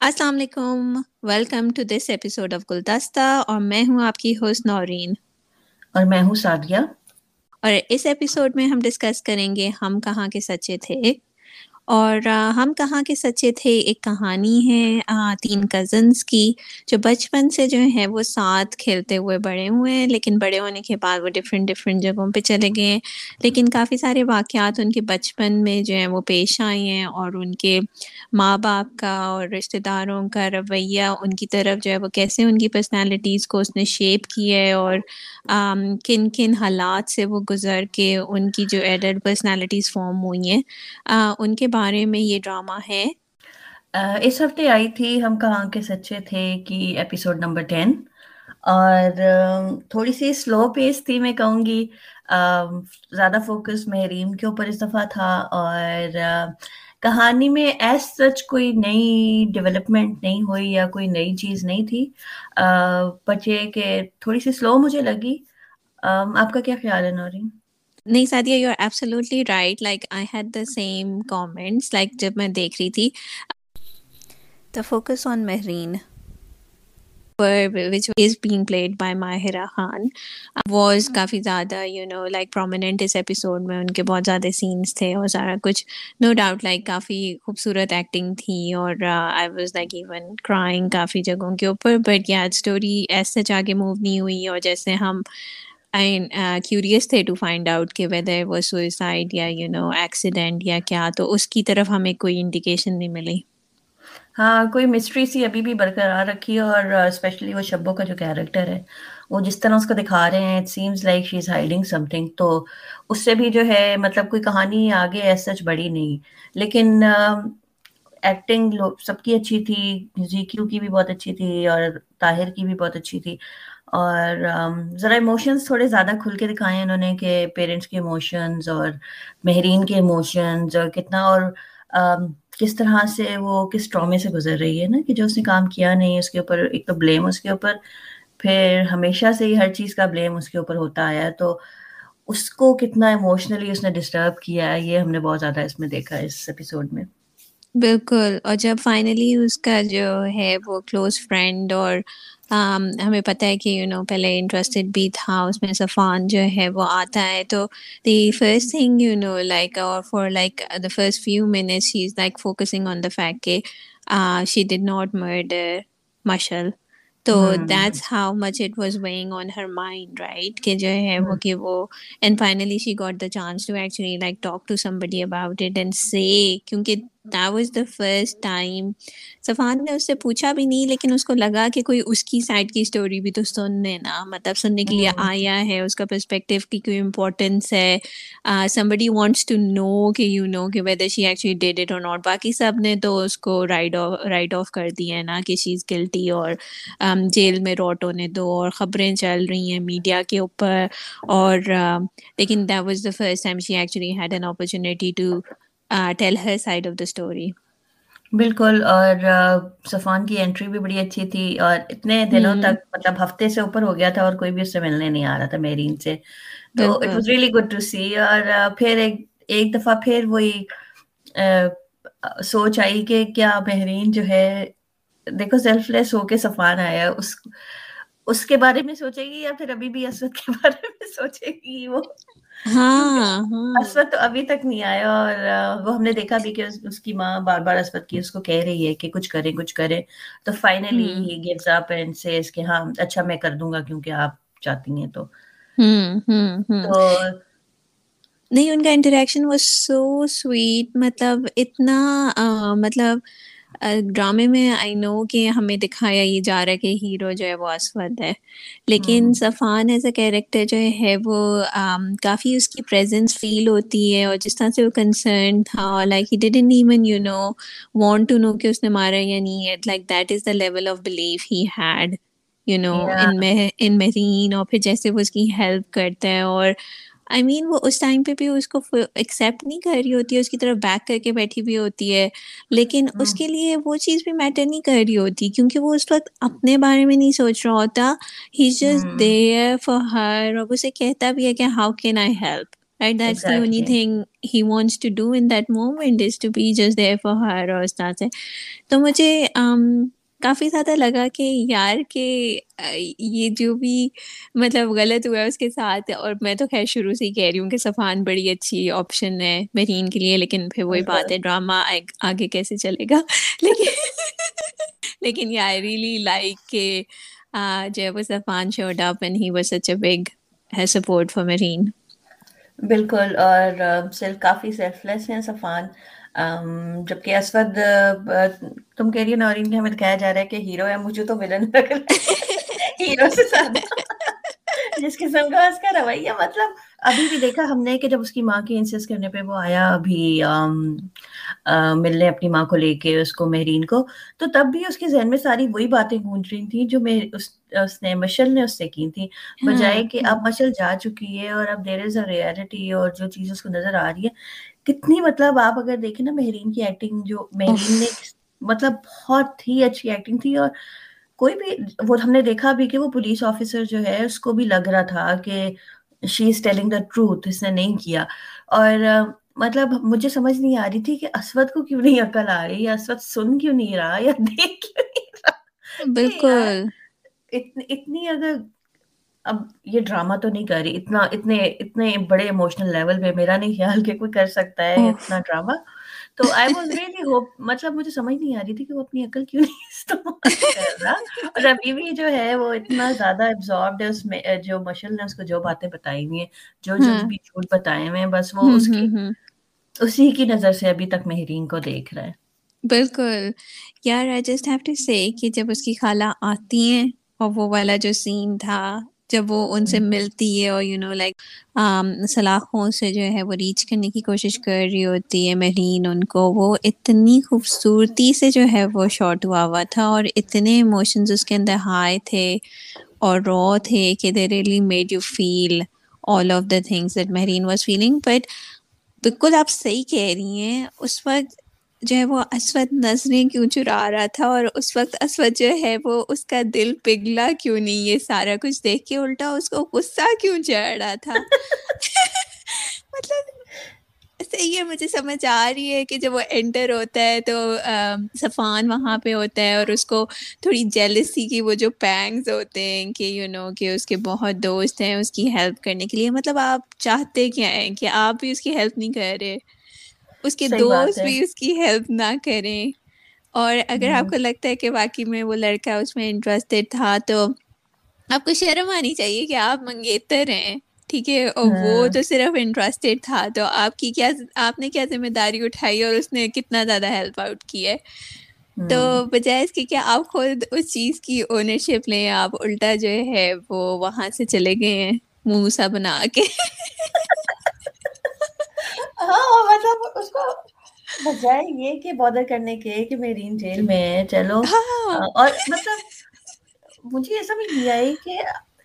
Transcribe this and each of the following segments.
السلام علیکم۔ Welcome to this episode of Guldasta اور میں ہوں آپ کی ہوسٹ نورین اور میں ہوں سادیہ اور اس ایپیسوڈ میں ہم ڈسکس کریں گے ہم کہاں کے سچے تھے۔ اور ہم کہاں کے سچے تھے، ایک کہانی ہے تین کزنس کی، جو بچپن سے جو ہے وہ ساتھ کھیلتے ہوئے بڑے ہوئے ہیں، لیکن بڑے ہونے کے بعد وہ ڈفرینٹ ڈفرینٹ جگہوں پہ چلے گئے ہیں۔ لیکن کافی سارے واقعات ان کے بچپن میں جو ہیں وہ پیش آئے ہیں اور ان کے ماں باپ کا اور رشتہ داروں کا رویہ ان کی طرف جو ہے وہ کیسے ان کی پرسنالٹیز کو اس نے شیپ کیا ہے اور کن کن حالات سے وہ گزر کے ان کی جو ایڈلٹ پرسنالٹیز فارم ہوئی ہیں۔ ان کے بعد بارے میں یہ ڈرامہ ہے؟ اس ہفتے آئی تھی، ہم کہاں کے سچے تھے کہ ایپیسوڈ نمبر ٹین اور تھوڑی سی سلو پیس تھی میں کہوں گی۔ زیادہ فوکس مہرین کے اوپر اس دفعہ تھا۔ اور کہانی میں ایز سچ کوئی نئی ڈیولپمنٹ نہیں ہوئی یا کوئی نئی چیز نہیں تھی۔ بٹ یہ کہ تھوڑی سی سلو مجھے لگی۔ آپ کا کیا خیال ہے نورین؟ نہیں Sadia you are absolutely right like I had the same comments like جب میں دیکھ رہی تھی۔ The focus on Mehreen which is being played by Mahira Khan. Was کافی زیادہ یو نو لائک پرومیننٹ اس ایپیسوڈ میں۔ ان کے بہت زیادہ سینس تھے اور سارا کچھ۔ نو ڈاؤٹ لائک کافی خوبصورت ایکٹنگ تھی اور I was like even crying کافی جگہوں کے اوپر۔ بٹ یا اسٹوری ایسے سچ آگے موو نہیں ہوئی اور جیسے ہم اینڈ کیوریس uh, تھے ٹو فائنڈ آؤٹ کہ ویدر وہ سوئسائڈ یا یو نو ایکسیڈنٹ یا کیا، تو اس کی طرف ہمیں کوئی انڈیکیشن نہیں ملی۔ ہاں کوئی مسٹری سی ابھی بھی برقرار رکھی ہے اور اسپیشلی وہ شبوں کا جو کیریکٹر ہے، وہ جس طرح اس کو دکھا رہے ہیں it seems like she is hiding something تو اس سے بھی جو ہے مطلب کوئی کہانی آگے ایس سچ بڑی نہیں۔ لیکن ایکٹنگ سب کی اچھی تھی زیکیو کی بھی بہت اچھی تھی اور طاہر کی بھی بہت اچھی تھی۔ اور ذرا ایموشنز تھوڑے زیادہ کھل کے دکھائے ہیں انہوں نے کہ پیرنٹس کے ایموشنز اور مہرین کے ایموشنز اور کتنا اور کس طرح سے وہ، کس ٹرامے سے گزر رہی ہے نا کہ جو اس نے کام کیا نہیں، اس کے اوپر ایک تو بلیم اس کے اوپر، پھر ہمیشہ سے ہی ہر چیز کا بلیم اس کے اوپر ہوتا آیا ہے تو اس کو کتنا ایموشنلی اس نے ڈسٹرب کیا ہے، یہ ہم نے بہت زیادہ اس میں دیکھا اس ایپیسوڈ میں۔ بالکل، اور جب فائنلی اس کا جو ہے وہ کلوز فرینڈ اور ہمیں پتہ ہے کہ یو نو پہلے انٹرسٹیڈ بھی تھا اس میں صفان جو ہے وہ آتا ہے۔ تو the first thing you know like اور for like the first few minutes he is like focusing on the fact کہ she did not murder Mishal تو that's how much it was weighing on her mind right کہ جو ہے وہ کہ وہ and finally she got the chance to actually like talk to somebody about it and say کیونکہ صفان نے اس سے پوچھا بھی نہیں لیکن اس کو لگا کہ کوئی اس کی سائڈ کی اسٹوری بھی تو سننے نا۔ مطلب سننے کے لیے آیا ہے اس کا کی کوئی ہے۔ سم بڈی وانٹس ٹو نو کہ یو نو کہ whether she actually did it اور ناٹ باقی سب نے تو اس کو رائٹ آف رائٹ آف کر دیا ہے نا کہ شی از گلٹی اور جیل میں روٹ ہونے دو اور خبریں چل رہی ہیں میڈیا کے اوپر۔ اور لیکن that was the first time she actually had an opportunity to tell her side of the story بالکل اور صفان کی انٹری بھی بڑی اچھی تھی اور اتنے دنوں تک مطلب ہفتے سے اوپر ہو گیا تھا اور کوئی بھی اس سے ملنے نہیں آ رہا تھا میرین سے۔ تو it was really good to see اور پھر ایک ایک دفعہ پھر وہی سوچ آئی کہ کیا بحرین جو ہے دیکھو سیلف لیس ہو کے صفان آیا اس اس کے بارے میں سوچے گی یا پھر ابھی بھی اسود کے بارے میں سوچے گی وہ؟ ہاں اسود تو ابھی تک نہیں آیا اور وہ ہم نے دیکھا بھی کہ اس کی ماں بار بار اسود کی اس کو کہہ رہی ہے کہ کچھ کرے کچھ کرے تو finally he gives up and says کہ ہاں اچھا میں کر دوں گا کیونکہ آپ چاہتی ہیں تو۔ نہیں ان کا انٹریکشن واز سو سویٹ مطلب اتنا مطلب ڈرامے میں آئی نو کہ ہمیں دکھایا یہ جا رہا ہے کہ ہیرو جو ہے وہ اسود ہے۔ لیکن صفان ایز اے کیریکٹر جو ہے وہ کافی اس کی پریزنس فیل ہوتی ہے اور جس طرح سے وہ کنسرن تھا like he didn't even you know want to know کہ اس نے مارا یا نہیں like that is the level of belief he had you know in Mehreen اور پھر جیسے وہ اس کی ہیلپ کرتا ہے اور آئی مین وہ اس ٹائم پہ بھی اس کو ایکسیپٹ نہیں کر رہی ہوتی ہے اس کی طرف بیک کر کے بیٹھی ہوئی ہوتی ہے لیکن اس کے لیے وہ چیز بھی میٹر نہیں کر رہی ہوتی کیونکہ وہ اس وقت اپنے بارے میں نہیں سوچ رہا ہوتا۔ He just there for her اور اسے کہتا بھی ہے کہ how can I help right? That's the only thing he wants to do in that moment is to be just there for her اور اس طرح سے۔ تو مجھے کافی زیادہ لگا کہ یار کہ یہ جو بھی مطلب غلط ہوا ہے اس کے ساتھ اور میں تو خیر شروع سے ہی کہہ رہی ہوں کہ صفان بڑی اچھی آپشن ہے مہرین کے لیے لیکن پھر وہی بات ہے ڈرامہ آگے کیسے چلے گا؟ لیکن لیکن یا آئی ریئلی لائک کہ جو ہے وہ Safaan showed up and he was such a big ہے سپورٹ فار مہرین بالکل اور کافی سیلف لیس ہیں صفان جبکہ اسود تم کہہ رہی ہو نورین کہ ہمیں دکھایا جا رہا ہے کہ ہیرو ہے مجھے تو ولن لگ رہا ہے۔ ہیرو سے زیادہ۔ جس قسم کا اس کا رویہ مطلب ابھی بھی دیکھا ہم نے کہ جب اس کی ماں کی انسس کرنے پہ وہ آیا ابھی ملنے اپنی ماں کو لے کے اس کو مہرین کو تو تب بھی اس کے ذہن میں ساری وہی باتیں گونج رہی تھیں جو اس نے مشل نے اس سے کی تھی بجائے کہ اب مشل جا چکی ہے اور اب دیر از اے ریئلٹی اور جو چیز اس کو نظر آ رہی ہے کتنی مطلب آپ اگر دیکھیں نا مہرین کی ایکٹنگ جو مہرین نے مطلب بہت ہی اچھی ایکٹنگ تھی اور کوئی بھی وہ ہم نے دیکھا بھی کہ وہ پولیس آفیسر جو ہے اس کو بھی لگ رہا تھا کہ she is telling the truth اس نے نہیں کیا۔ اور مطلب مجھے سمجھ نہیں آ رہی تھی کہ اسود کو کیوں نہیں عقل آ رہی یا اسود سن کیوں نہیں رہا یا دیکھ کیوں نہیں رہا۔ بالکل۔ اتنی اگر اب یہ ڈرامہ تو نہیں کر رہی اتنا اتنے اتنے بڑے ایموشنل لیول پہ میرا نہیں خیال کہ کوئی کر سکتا ہے اتنا ڈرامہ تو آئی واز ریئلی ہوپ مطلب مجھے سمجھ نہیں آ رہی تھی کہ وہ اپنی عقل کیوں نہیں استعمال کر رہا۔ اور ابھی بھی جو ہے وہ اتنا زیادہ ایبزاربڈ ہے اس میں جو مشل نے اس کو جو باتیں بتائی ہوئی ہیں جو جو بھی جھوٹ بتائے ہوئے ہیں بس وہ اس کی اسی کی نظر سے ابھی تک مہرین کو دیکھ رہا ہے۔ بالکل۔ یار آئی جسٹ ہیو ٹو سے کہ جب اس کی خالہ آتی ہیں اور وہ والا جو سین تھا جب وہ ان سے ملتی ہے اور یو نو لائک سلاخوں سے جو ہے وہ ریچ کرنے کی کوشش کر رہی ہوتی ہے مہرین ان کو وہ اتنی خوبصورتی سے جو ہے وہ شارٹ ہوا ہوا تھا اور اتنے ایموشنز اس کے اندر ہائی تھے اور رو تھے کہ they really made you feel all of the things that Mehreen was feeling but بالکل آپ صحیح کہہ رہی ہیں اس وقت جو ہے وہ اسود نظریں کیوں چرا رہا تھا اور اس وقت اسود جو ہے وہ اس کا دل پگھلا کیوں نہیں یہ سارا کچھ دیکھ کے الٹا اس کو غصہ کیوں چڑھ رہا تھا؟ مطلب صحیح ہے مجھے سمجھ آ رہی ہے کہ جب وہ انٹر ہوتا ہے تو صفان وہاں پہ ہوتا ہے اور اس کو تھوڑی جیلسی کی وہ جو پینگز ہوتے ہیں کہ یو نو کہ اس کے بہت دوست ہیں اس کی ہیلپ کرنے کے لیے۔ مطلب آپ چاہتے کیا ہیں کہ آپ بھی اس کی ہیلپ نہیں کر رہے؟ اس کے دوست بھی اس کی ہیلپ نہ کریں۔ اور اگر آپ کو لگتا ہے کہ واقعی میں وہ لڑکا اس میں انٹرسٹیڈ تھا تو آپ کو شرم آنی چاہیے کہ آپ منگیتر ہیں ٹھیک ہے؟ اور وہ ہاں۔ تو صرف انٹرسٹیڈ تھا تو آپ کی کیا آپ نے کیا ذمہ داری اٹھائی اور اس نے کتنا زیادہ ہیلپ آؤٹ کی ہے؟ تو بجائے اس کے کہ آپ خود اس چیز کی اونرشپ لیں آپ الٹا جو ہے وہ وہاں سے چلے گئے ہیں منہ سا بنا کے۔ ہاں مطلب اس کو بجائے یہ کہ بادر کرنے کے کہ میرین جیل میں ہے چلو ہاں۔ اور مطلب مجھے ایسا بھی نہیں آئی کہ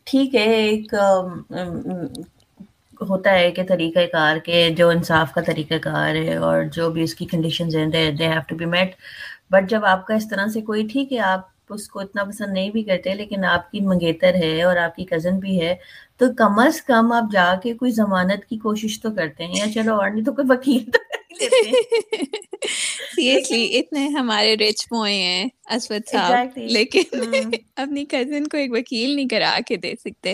ٹھیک ہے ایک ہوتا ہے کہ طریقہ کار کے جو انصاف کا طریقہ کار ہے اور جو بھی اس کی کنڈیشنز ہیں they have to be met but جب آپ کا اس طرح سے کوئی ٹھیک ہے آپ اس کو اتنا پسند نہیں بھی کرتے لیکن آپ کی منگیتر ہے اور آپ کی کزن بھی ہے تو کم از کم آپ جا کے کوئی ضمانت کی کوشش تو کرتے ہیں یا چلو اور نہیں تو کوئی وکیل تو سیریسلی اتنے ہمارے رچ بوائے ہیں اسود صاحب۔ لیکن اپنی کزن کو ایک وکیل نہیں کرا کے دے سکتے۔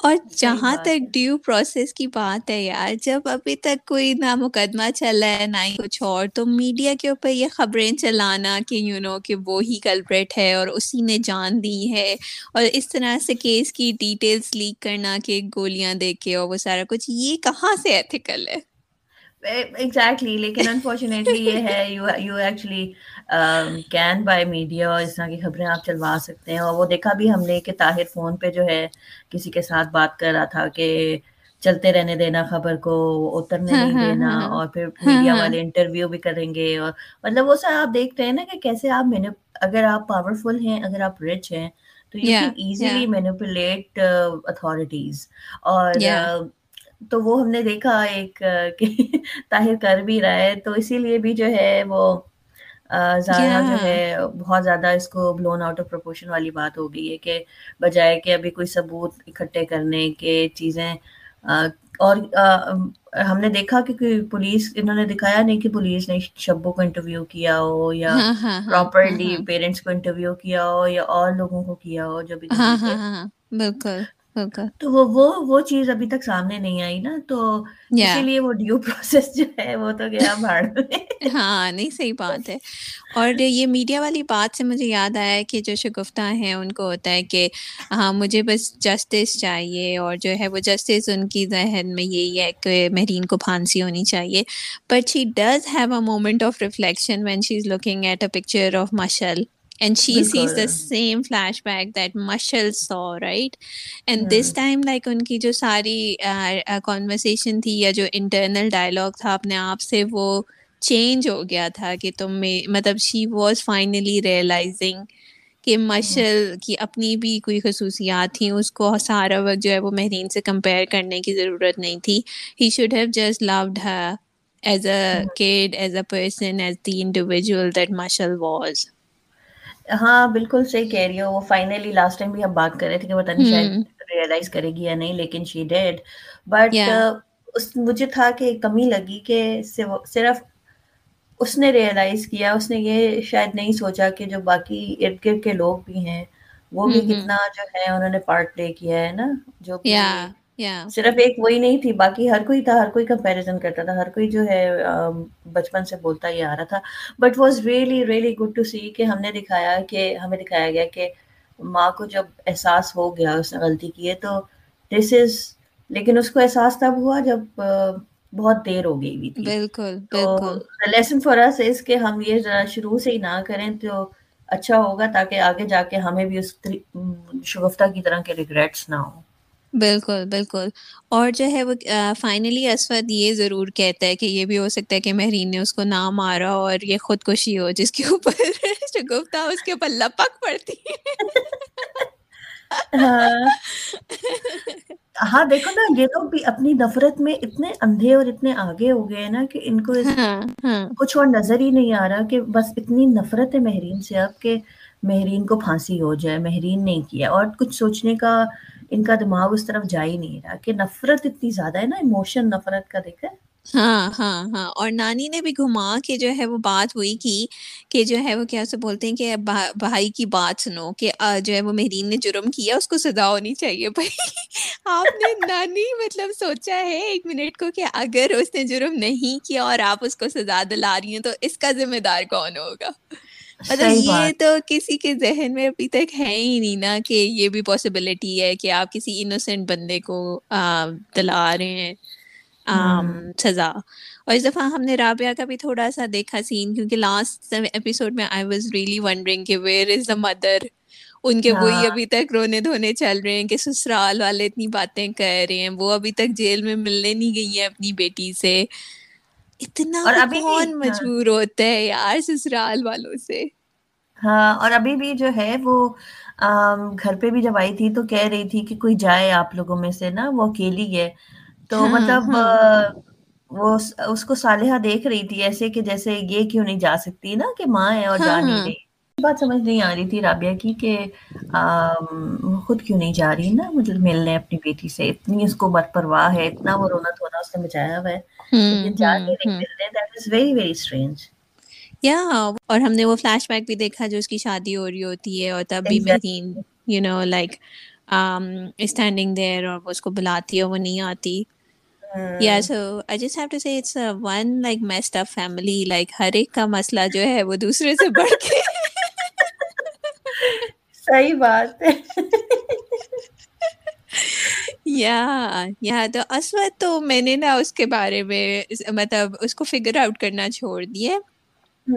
اور جہاں تک ڈیو پروسیس کی بات ہے یار جب ابھی تک کوئی نہ مقدمہ چل رہا ہے نہ ہی کچھ اور تو میڈیا کے اوپر یہ خبریں چلانا کہ یو نو کہ وہی کلپریٹ ہے اور اسی نے جان دی ہے۔ اور اس طرح سے کیس کی ڈیٹیلز لیک کرنا کہ گولیاں دے کے اور وہ سارا کچھ یہ کہاں سے ایتھیکل ہے؟ ایگزیکٹلی لیکن انفارچونیٹلی یہ ہے you actually can by media اور اس طرح کی خبریں آپ چلوا سکتے ہیں اور وہ دیکھا بھی ہم نے کہ طاہر فون پہ جو ہے کسی کے ساتھ بات کر رہا تھا کہ چلتے رہنے دینا خبر کو اترنے نہیں دینا اور پھر میڈیا والے انٹرویو بھی کریں گے اور مطلب وہ سر آپ دیکھتے ہیں نا کہ کیسے آپ اگر آپ پاورفل ہیں اگر آپ رچ ہیں تو you can easily manipulate authorities اور تو وہ ہم نے دیکھا ایک کہ طاہر کر بھی رہا ہے تو اسی لیے بھی جو ہے وہ زیادہ جو ہے بہت زیادہ اس کو بلون آؤٹ آف پرپورشن والی بات ہو گئی ہے کہ بجائے کہ ابھی کوئی ثبوت اکٹھے کرنے کے چیزیں اور ہم نے دیکھا کہ پولیس انہوں نے دکھایا نہیں کہ پولیس نے شبوں کو انٹرویو کیا ہو یا پراپرلی پیرنٹس کو انٹرویو کیا ہو یا اور لوگوں کو کیا ہو جو بھی بالکل۔ تو وہ وہ وہ چیز ابھی تک سامنے نہیں آئی نا تو اسی لیے وہ ڈیو پروسیس جو ہے وہ تو گیا بھاڑ ہاں نہیں صحیح بات ہے۔ اور یہ میڈیا والی بات سے مجھے یاد آیا کہ جو شگفتہ ہیں ان کو ہوتا ہے کہ ہاں مجھے بس جسٹس چاہیے اور جو ہے وہ جسٹس ان کی ذہن میں یہی ہے کہ مہرین کو پھانسی ہونی چاہیے۔ But she does have a moment of reflection when she is looking at a picture of Mishal and she says the same flash back that Mishal so right and this time like ان کی جو ساری conversation تھی یا جو internal dialogue تھا اپنے آپ سے وہ چینج ہو گیا تھا کہ تم مطلب شی واز فائنلی ریئلائزنگ کہ مشل کی اپنی بھی کوئی خصوصیات تھیں اس کو سارا وقت جو ہے وہ مہرین سے کمپیئر کرنے کی ضرورت نہیں تھی he should have just loved her as a kid as a person as the individual that Mishal was ہاں بالکل صحیح کہہ رہی ہو۔ وہ فائنلی لاسٹ ٹائم بھی ہم بات کر رہے تھے کہ پتہ نہیں شاید ریئلائز کرے گی یا نہیں لیکن شی ڈیڈ بٹ مجھے تھا کہ کمی لگی کہ صرف اس نے ریئلائز کیا اس نے یہ شاید نہیں سوچا کہ جو باقی ارد گرد کے لوگ بھی ہیں وہ بھی کتنا جو ہے انہوں نے پارٹ پلے کیا ہے نا جو صرف ایک وہی نہیں تھی باقی ہر کوئی تھا ہر کوئی کمپیریزن کرتا تھا ہر کوئی جو ہے بچپن سے بولتا ہی آ رہا تھا۔ But was really really good to see کہ ہم نے دکھایا کہ ہمیں دکھایا گیا کہ ماں کو جب احساس ہو گیا اس نے غلطی کی ہے تو دس از لیکن اس کو احساس تب ہوا جب بہت دیر ہو گئی ہوئی تھی۔ بالکل تو لیسن فار اس اس کہ ہم یہ ذرا شروع سے ہی نہ کریں تو اچھا ہوگا تاکہ آگے جا کے ہمیں بھی اس شگفتہ کی طرح کے ریگریٹس نہ ہوں۔ بالکل بالکل۔ اور جو ہے وہ فائنلی اسود یہ ضرور کہتا ہے کہ یہ بھی ہو سکتا ہے کہ مہرین نے اس کو نہ مارا اور یہ خودکشی ہو جس کے اوپر شگفتہ اس کے اوپر لپک پڑتی ہاں۔ ہاں دیکھو نا یہ لوگ بھی اپنی نفرت میں اتنے اندھے اور اتنے آگے ہو گئے نا کہ ان کو ہاں، ہاں۔ کچھ اور نظر ہی نہیں آ رہا کہ بس اتنی نفرت ہے مہرین سے اب کہ مہرین کو پھانسی ہو جائے مہرین نہیں کیا۔ اور کچھ سوچنے کا ان کا دماغ اس طرف جا ہی نہیں رہا کہ نفرت اتنی زیادہ ہے نا ایموشن نفرت کا دیکھا۔ ہاں ہاں ہاں۔ اور نانی نے بھی گھما کے جو ہے وہ بات ہوئی کی کہ جو ہے وہ کیا اسے بولتے ہیں کہ بھائی کی بات سنو کہ جو ہے وہ مہرین نے جرم کیا، اس کو سزا ہونی چاہیے بھائی۔ آپ نے نانی مطلب سوچا ہے ایک منٹ کو کہ اگر اس نے جرم نہیں کیا اور آپ اس کو سزا دلا رہی ہیں تو اس کا ذمہ دار کون ہوگا؟ مطلب یہ تو کسی کے ذہن میں ابھی تک ہے ہی نہیں نا کہ یہ بھی پاسبلٹی ہے کہ آپ کسی انوسینٹ بندے کو دلا رہے ہیں سزا۔ اور اس دفعہ ہم نے رابعہ کا بھی تھوڑا سا دیکھا سین کیونکہ لاسٹ ایپیسوڈ میں آئی واز ریئلی ونڈرنگ کہ ویئر از دا مدر ان کے وہی ابھی تک رونے دھونے چل رہے ہیں کہ سسرال والے اتنی باتیں کر رہے ہیں وہ ابھی تک جیل میں ملنے نہیں گئی ہیں اپنی بیٹی سے۔ اتنا اور ابھی کون ہاں۔ مجبور ہوتا ہے یار سسرال والوں سے ہاں اور ابھی بھی جو ہے وہ گھر پہ بھی جب آئی تھی تو کہہ رہی تھی کہ کوئی جائے آپ لوگوں میں سے نا وہ اکیلی ہے تو ہاں، مطلب ہاں۔ وہ اس کو صالحہ دیکھ رہی تھی ایسے کہ جیسے یہ کیوں نہیں جا سکتی نا کہ ماں ہے اور جا نہیں رہی بات سمجھ نہیں آ رہی تھی رابعہ کی کہ خود کیوں نہیں جا رہی نا؟ مطلب ملنے اپنی بیٹی سے اتنی اس کو بد پرواہ ہے اتنا وہ رونا دھونا اس نے بچایا ہوا ہے۔ یا اور ہم نے وہ فلیش بیک بھی دیکھا جو اس کی شادی ہو رہی ہوتی ہے اور تب بھی مہین you know like standing there اور وہ اس کو بلاتی ہے وہ نہیں آتی۔ یا so I just have to say it's one like messed up family like ہر ایک کا مسئلہ جو ہے وہ دوسرے سے بڑھ کے۔ صحیح بات ہے۔ یا یا تو اسود تو میں نے نا اس کے بارے میں مطلب اس کو فگر آؤٹ کرنا چھوڑ دیا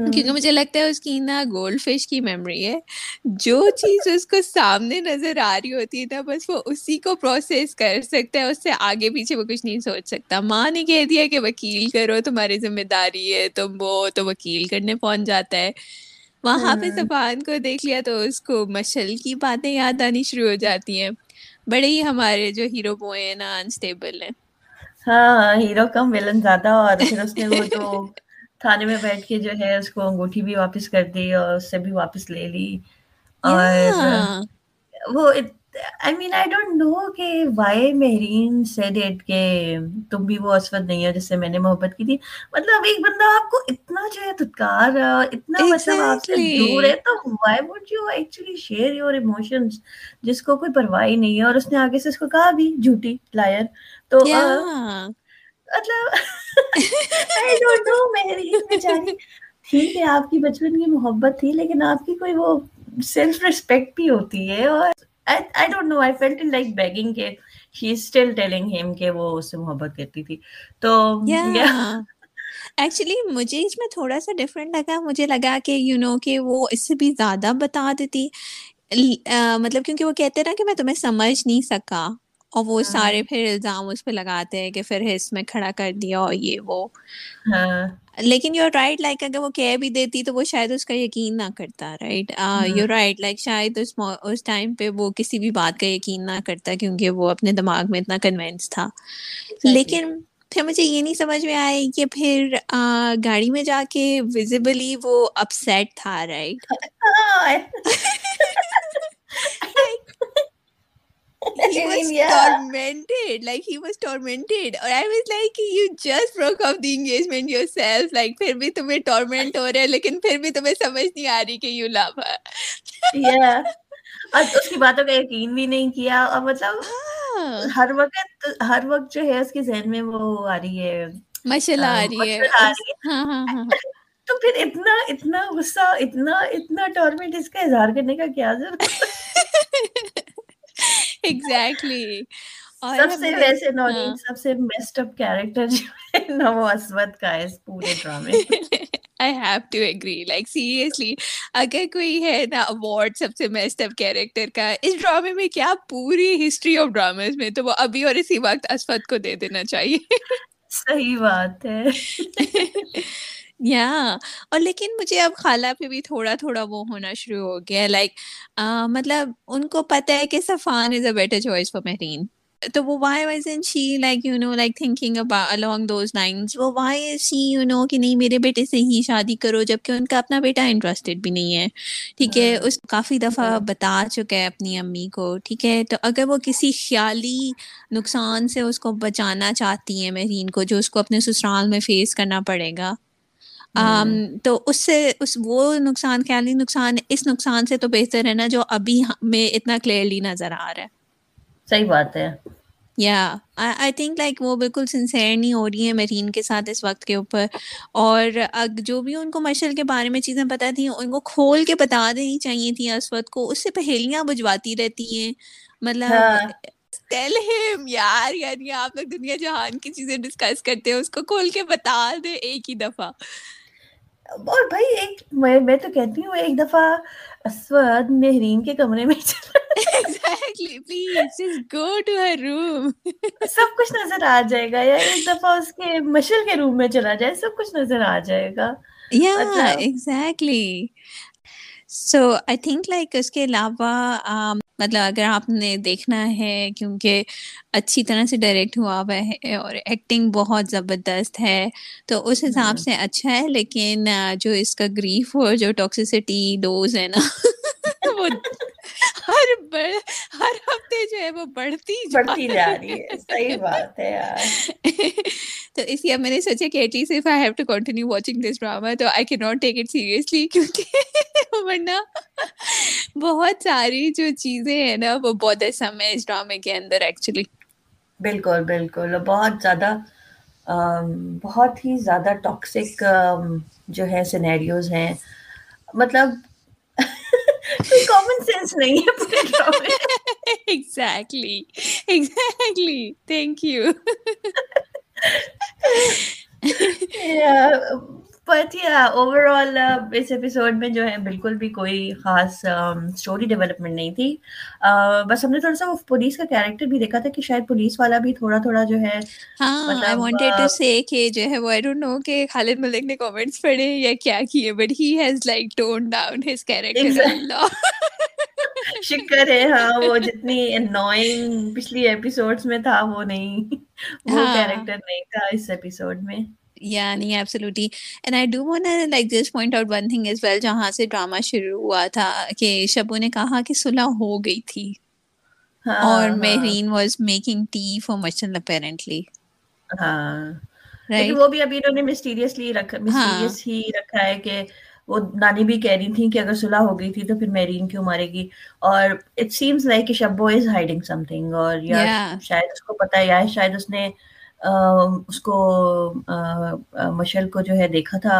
کیونکہ مجھے لگتا ہے اس کی نا گولڈ فش کی میموری ہے۔ جو چیز اس کو سامنے نظر آ رہی ہوتی ہے نا بس وہ اسی کو پروسیس کر سکتا ہے اس سے آگے پیچھے وہ کچھ نہیں سوچ سکتا۔ ماں نے کہہ دیا کہ وکیل کرو تمہاری ذمہ داری ہے تم وہ تو وکیل کرنے پہنچ جاتا ہے؟ وہاں پہ زبان کو دیکھ لیا تو اس کو مشل کی باتیں یاد آنی شروع ہو جاتی ہیں۔ بڑے ہی ہمارے جو ہیرو بوئے ہیں نا انسٹیبل ہیں۔ ہاں ہیرو کم ویلن زیادہ۔ اور پھر اس نے وہ جو تھانے میں بیٹھ کے جو ہے اس کو انگوٹھی بھی واپس کر دی اور اس سے بھی واپس لے لی۔ اور وہ آئی مین آئی ڈونٹ نو کہ وائی مہرین سیڈ اٹ کہ تم بھی وہ اسود نہیں ہو جس سے میں نے محبت کی تھی۔ مطلب ایک بندہ آپ کو اتنا جو ہے دھتکار اتنا مطلب آپ سے دور ہے تو why would you actually share your emotions جس کو کوئی پرواہ نہیں ہے؟ اور اس نے آگے سے اس کو کہا بھی جھوٹی لائر تو مطلب آئی ڈونٹ نو مہرین بیچاری ٹھیک ہے آپ کی بچپن کی محبت تھی لیکن آپ کی کوئی وہ سیلف ریسپیکٹ بھی ہوتی ہے اور I don't know I felt like begging کہ شی از اسٹل ٹیلنگ ہم کہ وہ اس سے محبت کرتی تھی تو ایکچولی مجھے اس میں تھوڑا سا ڈفرینٹ لگا مجھے لگا کہ یو نو کہ وہ اس سے بھی زیادہ بتا دیتی مطلب کیونکہ وہ کہتے نا کہ میں تمہیں سمجھ نہیں سکا اور وہ سارے پھر الزام اس پہ لگاتے ہیں کہ پھر حص میں کھڑا کر دیا اور یہ وہ۔ لیکن یو رائٹ لائک اگر وہ کہہ بھی دیتی تو وہ شاید اس کا یقین نہ کرتا رائٹ یو رائٹ لائک شاید اس اس ٹائم پہ وہ کسی بھی بات کا یقین نہ کرتا کیونکہ وہ اپنے دماغ میں اتنا کنوینس تھا۔ لیکن پھر مجھے یہ نہیں سمجھ میں آئے کہ پھر گاڑی میں جا کے ویزیبلی وہ اپسیٹ تھا right he was yeah. tormented. Like he was tormented. Or i was like you just broke off the engagement yourself. Like پھر بھی تمہیں torment ہو رہا ہے لیکن پھر بھی تمہیں سمجھ نہیں آ رہی کہ you love her. Yeah. اور اس کی باتوں کا یقین بھی نہیں کیا اور مطلب ہر وقت ہر وقت جو ہے اس کے ذہن میں وہ آ رہی ہے مشل آ رہی ہے ہاں ہاں ہاں تو پھر اتنا اتنا غصہ اتنا اتنا ٹورمنٹ اس کا اظہار کرنے کا کیا ضرورت ایگزیکٹلی سب سے ویسے سب سے بیسٹ اپ کیریکٹر جو ہے نا وہ اسود کا ہے اس پورے ڈرامے I have to agree like seriously اگر کوئی ہے نا اوارڈ سب سے بیسٹ اپ کیریکٹر کا اس ڈرامے میں کیا پوری ہسٹری آف ڈراماز میں تو وہ ابھی اور اسی وقت اسود کو دے دینا چاہیے صحیح بات ہے یا اور لیکن مجھے اب خالہ پہ بھی تھوڑا تھوڑا وہ ہونا شروع ہو گیا لائک مطلب ان کو پتہ ہے کہ Safaan is a better choice for Mehreen تو وہ why why and she like you know like thinking along those lines وہ وائی سی یو نو کہ نہیں میرے بیٹے سے ہی شادی کرو جبکہ ان کا اپنا بیٹا انٹرسٹیڈ بھی نہیں ہے ٹھیک ہے اس کافی دفعہ بتا چکا ہے اپنی امی کو ٹھیک ہے تو اگر وہ کسی خیالی نقصان سے اس کو بچانا چاہتی ہیں مہرین کو جو اس کو اپنے سسرال میں فیس کرنا پڑے گا تو اس سے اس وہ نقصان خیالی نقصان اس نقصان سے تو بہتر ہے نا جو ابھی میں اتنا کلیئرلی نظر آ رہا ہے۔ صحیح بات ہے۔ یا آئی تھنک لائک وہ بالکل سنسیئر نہیں ہو رہی ہیں مرین کے ساتھ اس وقت کے اوپر۔ اور جو بھی ان کو مشل کے بارے میں چیزیں پتہ تھیں ان کو کھول کے بتا دینی چاہیے تھیں اس وقت کو۔ اس سے پہیلیاں بجواتی رہتی ہیں۔ مطلب ٹیل ہم یار یعنی آپ لوگ دنیا جہان کی چیزیں ڈسکس کرتے ہیں اس کو کھول کے بتا دیں ایک ہی دفعہ۔ اور بھائی ایک میں میں تو کہتی ہوں ایک دفعہ اسود مہرین کے کمرے میں سب کچھ نظر آ جائے گا یا ایک دفعہ اس کے مشل کے روم میں چلا جائے سب کچھ نظر آ جائے گا۔ یا exactly so I think like اس کے علاوہ مطلب اگر آپ نے دیکھنا ہے کیونکہ اچھی طرح سے ڈائریکٹ ہوا ہوا ہے اور ایکٹنگ بہت زبردست ہے تو اس حساب سے اچھا ہے لیکن جو اس کا گریف اور جو ٹاکسٹی ڈوز ہے نا وہ ہر ہر ہفتے جو ہے وہ بڑھتی بڑھتی جا رہی ہے۔ صحیح بات ہے یار۔ تو اس لیے میں نے سوچا کہ at least if I have to continue watching this drama تو آئی کی ناٹ ٹیک اٹ سیریسلی کیونکہ ورنہ بہت ساری جو چیزیں ہیں نا وہ بہت اہم ہے اس ڈرامے کے اندر ایکچولی بالکل بالکل بہت زیادہ بہت ہی زیادہ ٹاکسک جو ہے سینیریوز ہیں۔ مطلب کامن سینس نہیں ہے exactly exactly thank you but یا اوور آل اس ایپیسوڈ میں جو ہے بالکل بھی کوئی خاص اسٹوری ڈیولپمنٹ نہیں تھی۔ بس ہم نے تھوڑا سا پولیس کا کیریکٹر بھی دیکھا تھا کہ شاید پولیس والا بھی تھوڑا تھوڑا جو ہے ہاں آئی وانٹیڈ ٹو سے کہ جو ہے وہ آئی ڈونٹ نو کہ خالد ملک نے کمنٹس پڑھے یا کیا کیے but he has like tone down his character شکر ہے ہاں وہ جتنی انوائنگ پچھلی ایپیسوڈز میں تھا وہ نہیں وہ کیریکٹر نہیں تھا اس ایپیسوڈ میں۔ یا نہیں absolutely and I do want like this point out one thing is well جہاں سے ڈرامہ شروع ہوا تھا کہ شبو نے کہا کہ صلح ہو گئی تھی اور Mehreen was making tea for Mishal apparently ہاں لیکن وہ بھی ابھی انہوں نے مسٹیریسلی رکھا مسٹیریس ہی رکھا ہے کہ وہ نانی بھی کہہ رہی تھی کہ اگر صلح ہو گئی تھی تو پھر میرین کیوں مارے گی اور اٹ سیمز لائک کہ شبو از ہائڈنگ سم تھنگ اور یا شاید اس کو پتا ہے یا شاید اس نے اس کو مشل کو جو ہے دیکھا تھا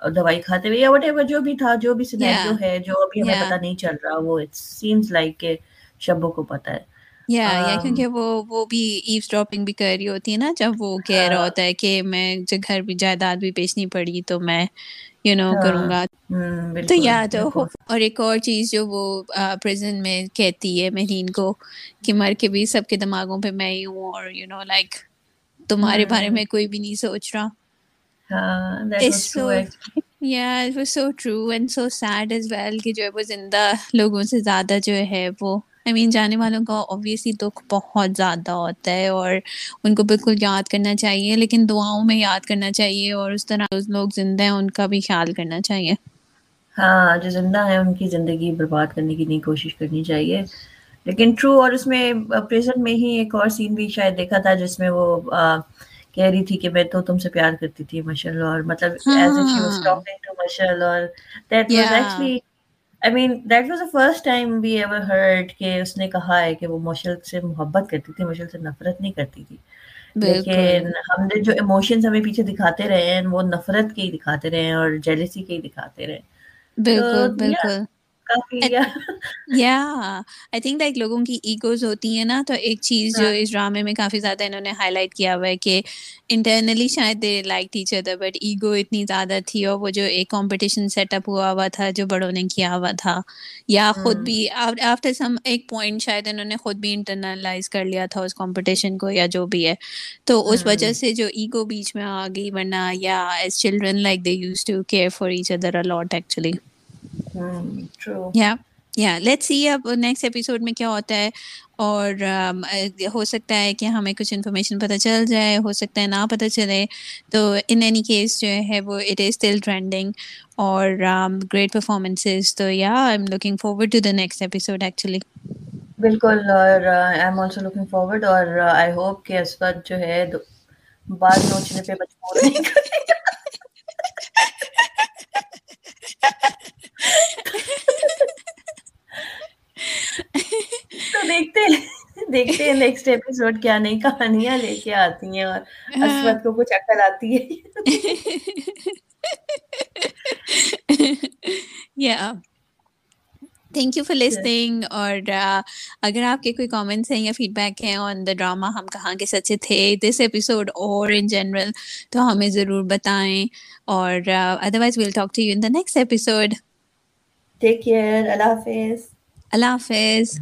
دوائی کھاتے ہوئے یا وٹ ایور جو بھی تھا جو بھی سینیریو ہے جو ابھی ہمیں پتا نہیں چل رہا وہ اٹ سیمز لائک کہ شبو کو پتا ہے۔ یا یا کیونکہ وہ وہ بھی ایو ڈراپنگ بھی کر رہی ہوتی ہے نا جب وہ کہہ رہا ہوتا ہے کہ میں جو گھر بھی جائیداد بھی بیچنی پڑی تو میں یو نو کروں گا تو یا تو اور ایک اور چیز جو وہ پریزن میں کہتی ہے مہرین کو کہ مر کے بھی سب کے دماغوں پہ میں ہی ہوں اور یو نو لائک تمہارے بارے میں کوئی بھی نہیں سوچ رہا۔ کہ جو ہے وہ زندہ لوگوں سے زیادہ جو ہے وہ آئی مین جانے والوں کا اوبیسلی دکھ بہت زیادہ ہوتا ہے اور ان کو بالکل یاد کرنا چاہیے لیکن دعاؤں میں یاد کرنا چاہیے اور اس طرح لوگ زندہ ہیں ان کا بھی خیال کرنا چاہیے۔ ہاں جو زندہ ہیں ان کی زندگی برباد کرنے کی نہیں کوشش کرنی چاہیے۔ لیکن ٹرو اور اس میں پریزنٹ میں ہی ایک اور سین بھی شاید دیکھا تھا جس میں وہ کہہ رہی تھی کہ میں تو تم سے پیار کرتی تھی مشل اور مطلب as a she was talking to Mishal اور that was actually I mean that was the first time we ever heard کہ اس نے کہا ہے کہ وہ مشل سے محبت کرتی تھی مشل سے نفرت نہیں کرتی تھی۔ لیکن ہم نے جو ایموشنز ہمیں پیچھے دکھاتے رہے ہیں وہ نفرت کے ہی دکھاتے رہے ہیں اور جیلسی کے ہی دکھاتے رہے بالکل بالکل۔ یا آئی تھنک لائک لوگوں کی ایگوز ہوتی ہیں نا تو ایک چیز جو اس ڈرامے میں کافی زیادہ انہوں نے ہائی لائٹ کیا ہوا ہے کہ انٹرنلی شاید دے لائک ٹیچر تھا بٹ ایگو اتنی زیادہ تھی اور وہ جو ایک کمپٹیشن سیٹ اپ ہوا ہوا تھا جو بڑوں نے کیا ہوا تھا یا خود بھی آفٹر سم ایک پوائنٹ شاید انہوں نے خود بھی انٹرنلائز کر لیا تھا اس کمپٹیشن کو یا جو بھی ہے تو اس وجہ سے جو ایگو بیچ میں آ گئی ورنہ یا as children like they used to care for each other a lot actually let see اب نیکسٹ ایپیسوڈ میں کیا ہوتا ہے اور ہو سکتا ہے کہ ہمیں کچھ انفارمیشن پتہ چل جائے ہو سکتا ہے نہ پتہ چلے تو ان اینی کیس جو ہے وہ اٹ از اسٹل ٹرینڈنگ اور گریٹ پرفارمنسز تو یا I am looking forward to the next episode actually بالکل اور I am also looking forward اور آئی ہوپ کہ اس وقت جو ہے بات نوچنے پہ مجبور نہیں کرے تو دیکھتے ہیں نیکسٹ ایپیسوڈ کیا نئی کہانیاں لے کے آتی ہیں اور اسود کو کچھ عقل آتی ہے یا تھینک یو فار لسننگ اور اگر آپ کے کوئی کامنٹس ہیں یا فیڈ بیک ہیں آن دا ڈراما ہم کہاں کے سچے تھے دس ایپیسوڈ اور ان جنرل تو ہمیں ضرور بتائیں اور otherwise we'll talk to you in the next episode take care اللہ حافظ اللہ حافظ